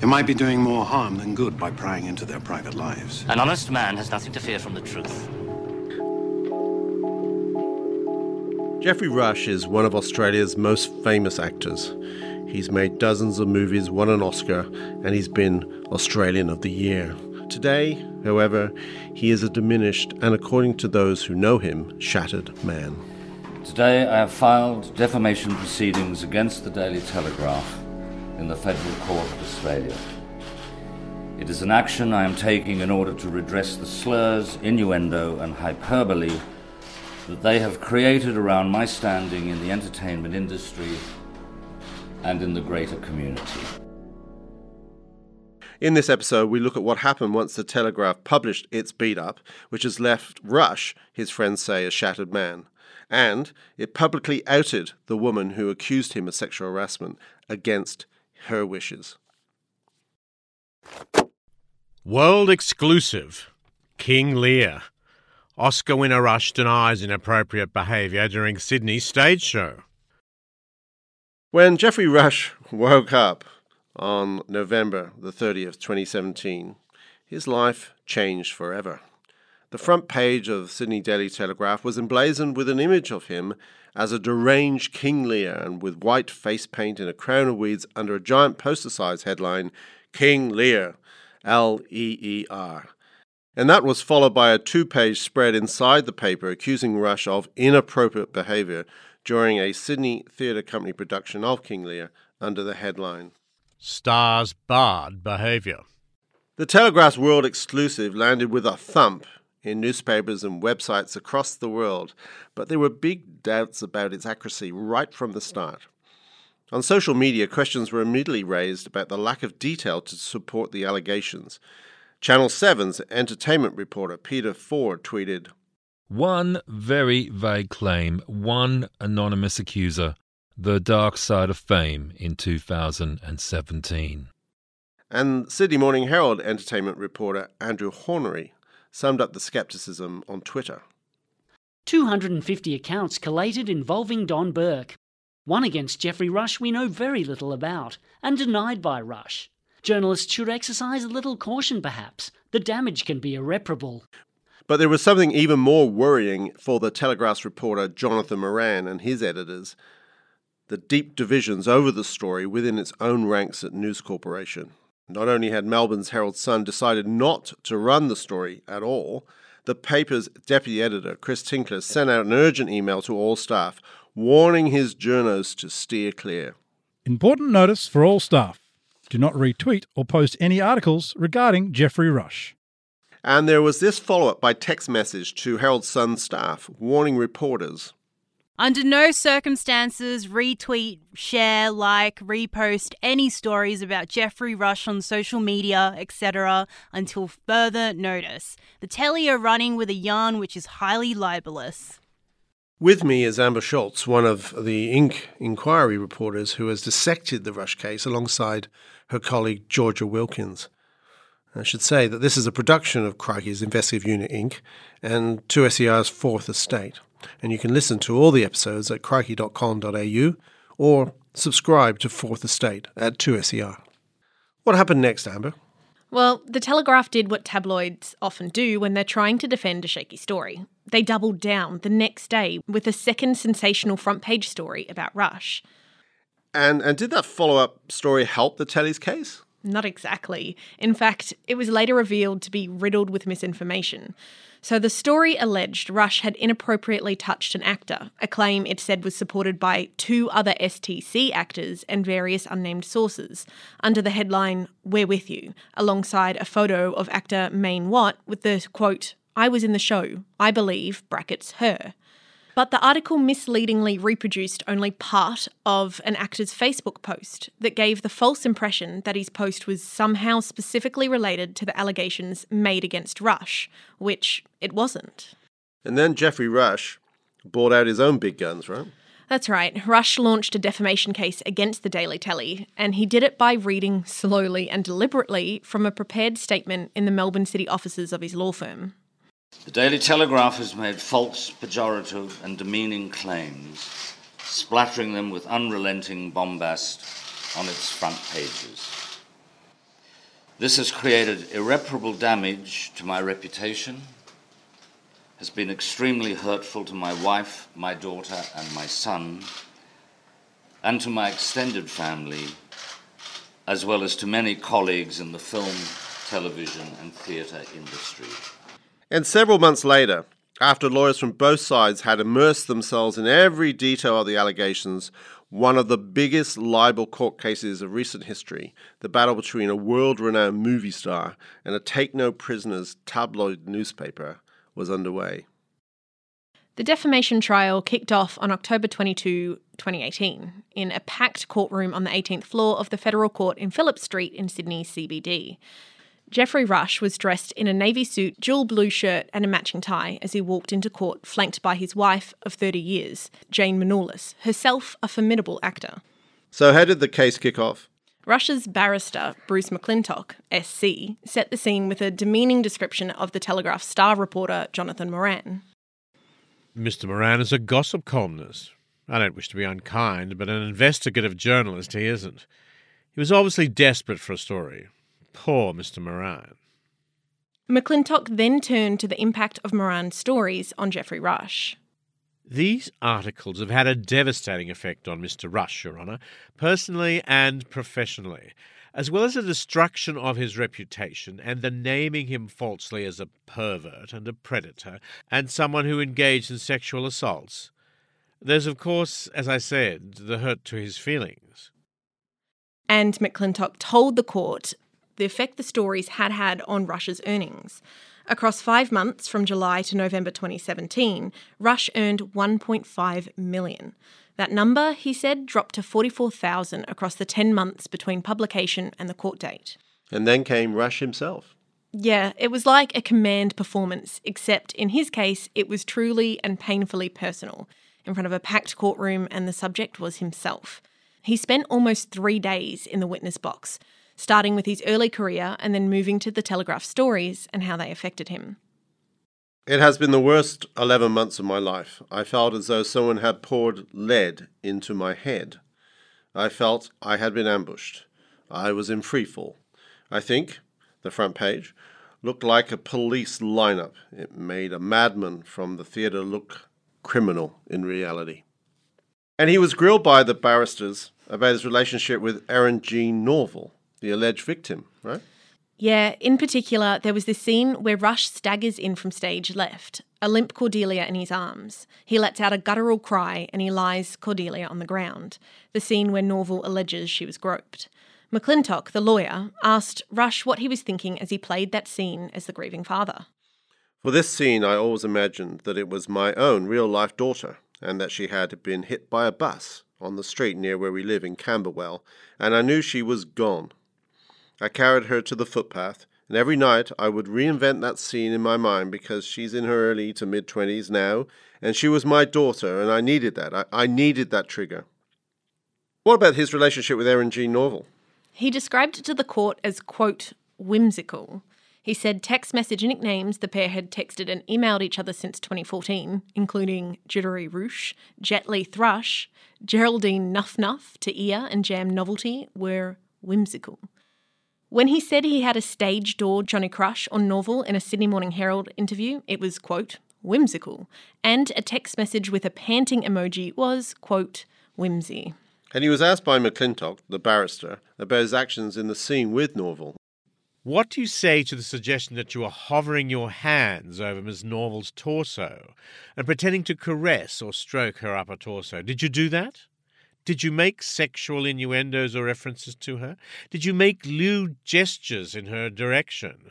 They might be doing more harm than good by prying into their private lives. An honest man has nothing to fear from the truth. Geoffrey Rush is one of Australia's most famous actors. He's made dozens of movies, won an Oscar, and he's been Australian of the Year. Today, however, he is a diminished and, according to those who know him, shattered man. Today I have filed defamation proceedings against the Daily Telegraph in the Federal Court of Australia. It is an action I am taking in order to redress the slurs, innuendo, and hyperbole that they have created around my standing in the entertainment industry and in the greater community. In this episode, we look at what happened once the Telegraph published its beat up, which has left Rush, his friends say, a shattered man. And it publicly outed the woman who accused him of sexual harassment against her wishes. World exclusive King Lear. Oscar winner Rush denies inappropriate behaviour during Sydney stage show. When Geoffrey Rush woke up on November the 30th, 2017, his life changed forever. The front page of the Sydney Daily Telegraph was emblazoned with an image of him as a deranged King Lear and with white face paint and a crown of weeds under a giant poster sized headline King Lear, L E E R. And that was followed by a two page spread inside the paper accusing Rush of inappropriate behaviour during a Sydney Theatre Company production of King Lear under the headline Stars barred behaviour. The Telegraph's world exclusive landed with a thump in newspapers and websites across the world, but there were big doubts about its accuracy right from the start. On social media, questions were immediately raised about the lack of detail to support the allegations. Channel 7's entertainment reporter Peter Ford tweeted One very vague claim, one anonymous accuser, the dark side of fame in 2017. And Sydney Morning Herald entertainment reporter Andrew Hornery summed up the skepticism on Twitter. 250 accounts collated involving Don Burke. One against Geoffrey Rush we know very little about, and denied by Rush. Journalists should exercise a little caution, perhaps. The damage can be irreparable. But there was something even more worrying for the Telegraph's reporter Jonathan Moran and his editors the deep divisions over the story within its own ranks at News Corporation. Not only had Melbourne's Herald Sun decided not to run the story at all, the paper's deputy editor, Chris Tinkler, sent out an urgent email to all staff warning his journos to steer clear. Important notice for all staff do not retweet or post any articles regarding Geoffrey Rush. And there was this follow up by text message to Herald Sun staff warning reporters under no circumstances retweet, share, like, repost any stories about Geoffrey Rush on social media, etc., until further notice. The telly are running with a yarn which is highly libelous. With me is Amber Schultz, one of the INQ. inquiry reporters who has dissected the Rush case alongside her colleague Georgia Wilkins. I should say that this is a production of Crikey's Investigative Unit INQ. and 2SER's Fourth Estate and you can listen to all the episodes at crikey.com.au or subscribe to Fourth Estate at 2SER. What happened next, Amber? Well, the Telegraph did what tabloids often do when they're trying to defend a shaky story. They doubled down the next day with a second sensational front page story about Rush. And and did that follow up story help the Telly's case? Not exactly. In fact, it was later revealed to be riddled with misinformation. So the story alleged Rush had inappropriately touched an actor, a claim it said was supported by two other STC actors and various unnamed sources, under the headline We're With You, alongside a photo of actor Meyne Wyatt with the quote, I was in the show, I believe, brackets her. But the article misleadingly reproduced only part of an actor's Facebook post that gave the false impression that his post was somehow specifically related to the allegations made against Rush, which it wasn't. And then Geoffrey Rush brought out his own big guns, right? That's right. Rush launched a defamation case against the Daily Telly, and he did it by reading slowly and deliberately from a prepared statement in the Melbourne City offices of his law firm. The Daily Telegraph has made false, pejorative, and demeaning claims, splattering them with unrelenting bombast on its front pages. This has created irreparable damage to my reputation, has been extremely hurtful to my wife, my daughter, and my son, and to my extended family, as well as to many colleagues in the film, television, and theatre industry. And several months later, after lawyers from both sides had immersed themselves in every detail of the allegations, one of the biggest libel court cases of recent history, the battle between a world renowned movie star and a take no prisoners tabloid newspaper, was underway. The defamation trial kicked off on October 22, 2018, in a packed courtroom on the 18th floor of the Federal Court in Phillip Street in Sydney CBD. Geoffrey Rush was dressed in a navy suit, jewel blue shirt, and a matching tie as he walked into court, flanked by his wife of 30 years, Jane Menelaus, herself a formidable actor. So, how did the case kick off? Rush's barrister, Bruce McClintock, SC, set the scene with a demeaning description of the Telegraph star reporter Jonathan Moran. Mr. Moran is a gossip columnist. I don't wish to be unkind, but an investigative journalist he isn't. He was obviously desperate for a story. Poor Mr. Moran. McClintock then turned to the impact of Moran's stories on Geoffrey Rush. These articles have had a devastating effect on Mr. Rush, Your Honour, personally and professionally, as well as the destruction of his reputation and the naming him falsely as a pervert and a predator and someone who engaged in sexual assaults. There's, of course, as I said, the hurt to his feelings. And McClintock told the court the effect the stories had had on Rush's earnings. Across five months from July to November 2017, Rush earned 1.5 million. That number, he said, dropped to 44,000 across the 10 months between publication and the court date. And then came Rush himself. Yeah, it was like a command performance, except in his case, it was truly and painfully personal, in front of a packed courtroom, and the subject was himself. He spent almost three days in the witness box, starting with his early career and then moving to the Telegraph stories and how they affected him. It has been the worst 11 months of my life. I felt as though someone had poured lead into my head. I felt I had been ambushed. I was in freefall. I think, the front page, looked like a police lineup. It made a madman from the theatre look criminal in reality. And he was grilled by the barristers about his relationship with Eryn Jean Norvill, the alleged victim, right? Yeah, in particular, there was this scene where Rush staggers in from stage left, a limp Cordelia in his arms. He lets out a guttural cry and he lies Cordelia on the ground, the scene where Norvill alleges she was groped. McClintock, the lawyer, asked Rush what he was thinking as he played that scene as the grieving father. For this scene, I always imagined that it was my own real life daughter and that she had been hit by a bus on the street near where we live in Camberwell, and I knew she was gone. I carried her to the footpath, and every night I would reinvent that scene in my mind because she's in her early to mid twenties now, and she was my daughter, and I needed that. I, I needed that trigger. What about his relationship with Eryn Jean Norvill? He described it to the court as, quote, whimsical. He said text message nicknames the pair had texted and emailed each other since 2014, including Jittery Roosh, Jetly Thrush, Geraldine Nuff Nuff to Ear and Jam Novelty, were whimsical. When he said he had a stage door Johnny Crush on Norvill in a Sydney Morning Herald interview, it was, quote, whimsical. And a text message with a panting emoji was, quote, whimsy. And he was asked by McClintock, the barrister, about his actions in the scene with Norvill. What do you say to the suggestion that you were hovering your hands over Miss Norvill's torso and pretending to caress or stroke her upper torso? Did you do that? Did you make sexual innuendos or references to her? Did you make lewd gestures in her direction?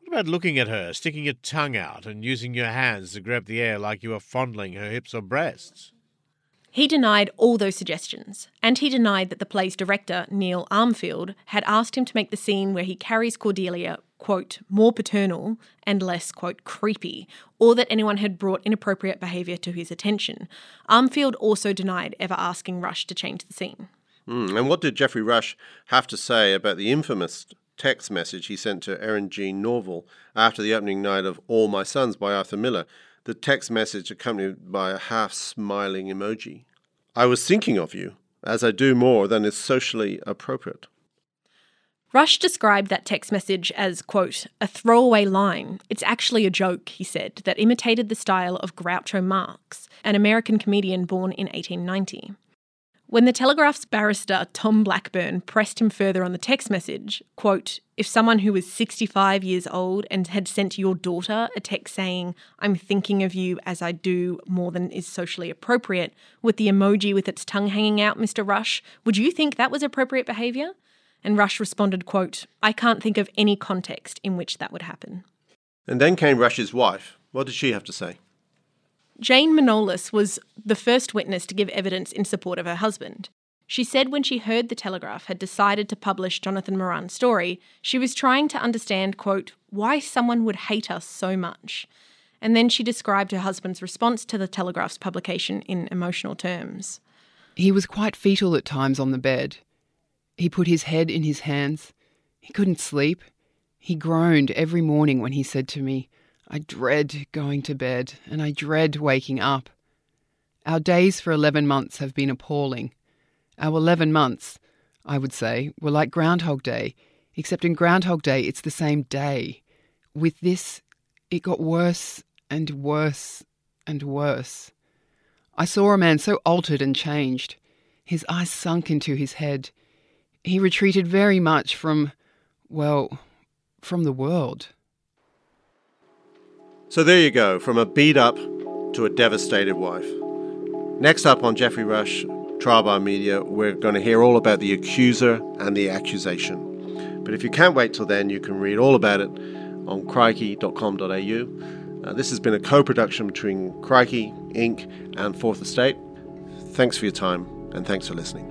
What about looking at her, sticking your tongue out, and using your hands to grab the air like you were fondling her hips or breasts? He denied all those suggestions, and he denied that the play's director, Neil Armfield, had asked him to make the scene where he carries Cordelia, quote, more paternal and less, quote, creepy, or that anyone had brought inappropriate behaviour to his attention. Armfield also denied ever asking Rush to change the scene. Mm, and what did Geoffrey Rush have to say about the infamous text message he sent to Eryn Jean Norvill after the opening night of All My Sons by Arthur Miller? the text message accompanied by a half smiling emoji. I was thinking of you, as I do more than is socially appropriate. Rush described that text message as, quote, a throwaway line. It's actually a joke, he said, that imitated the style of Groucho Marx, an American comedian born in 1890. When the Telegraph's barrister Tom Blackburn pressed him further on the text message, quote, if someone who was 65 years old and had sent your daughter a text saying, I'm thinking of you as I do more than is socially appropriate, with the emoji with its tongue hanging out, Mr. Rush, would you think that was appropriate behaviour? And Rush responded, quote, I can't think of any context in which that would happen. And then came Rush's wife. What did she have to say? Jane Menelaus was the first witness to give evidence in support of her husband. She said when she heard the Telegraph had decided to publish Jonathan Moran's story, she was trying to understand, quote, why someone would hate us so much. And then she described her husband's response to the Telegraph's publication in emotional terms. He was quite fetal at times on the bed. He put his head in his hands. He couldn't sleep. He groaned every morning when he said to me, I dread going to bed, and I dread waking up. Our days for 11 months have been appalling. Our 11 months, I would say, were like Groundhog Day, except in Groundhog Day it's the same day. With this, it got worse and worse and worse. I saw a man so altered and changed. His eyes sunk into his head. He retreated very much from, well, from the world. So there you go, from a beat up to a devastated wife. Next up on Geoffrey Rush, Trial by Media, we're going to hear all about the accuser and the accusation. But if you can't wait till then, you can read all about it on crikey.com.au. Uh, this has been a co production between Crikey, INQ., and Fourth Estate. Thanks for your time, and thanks for listening.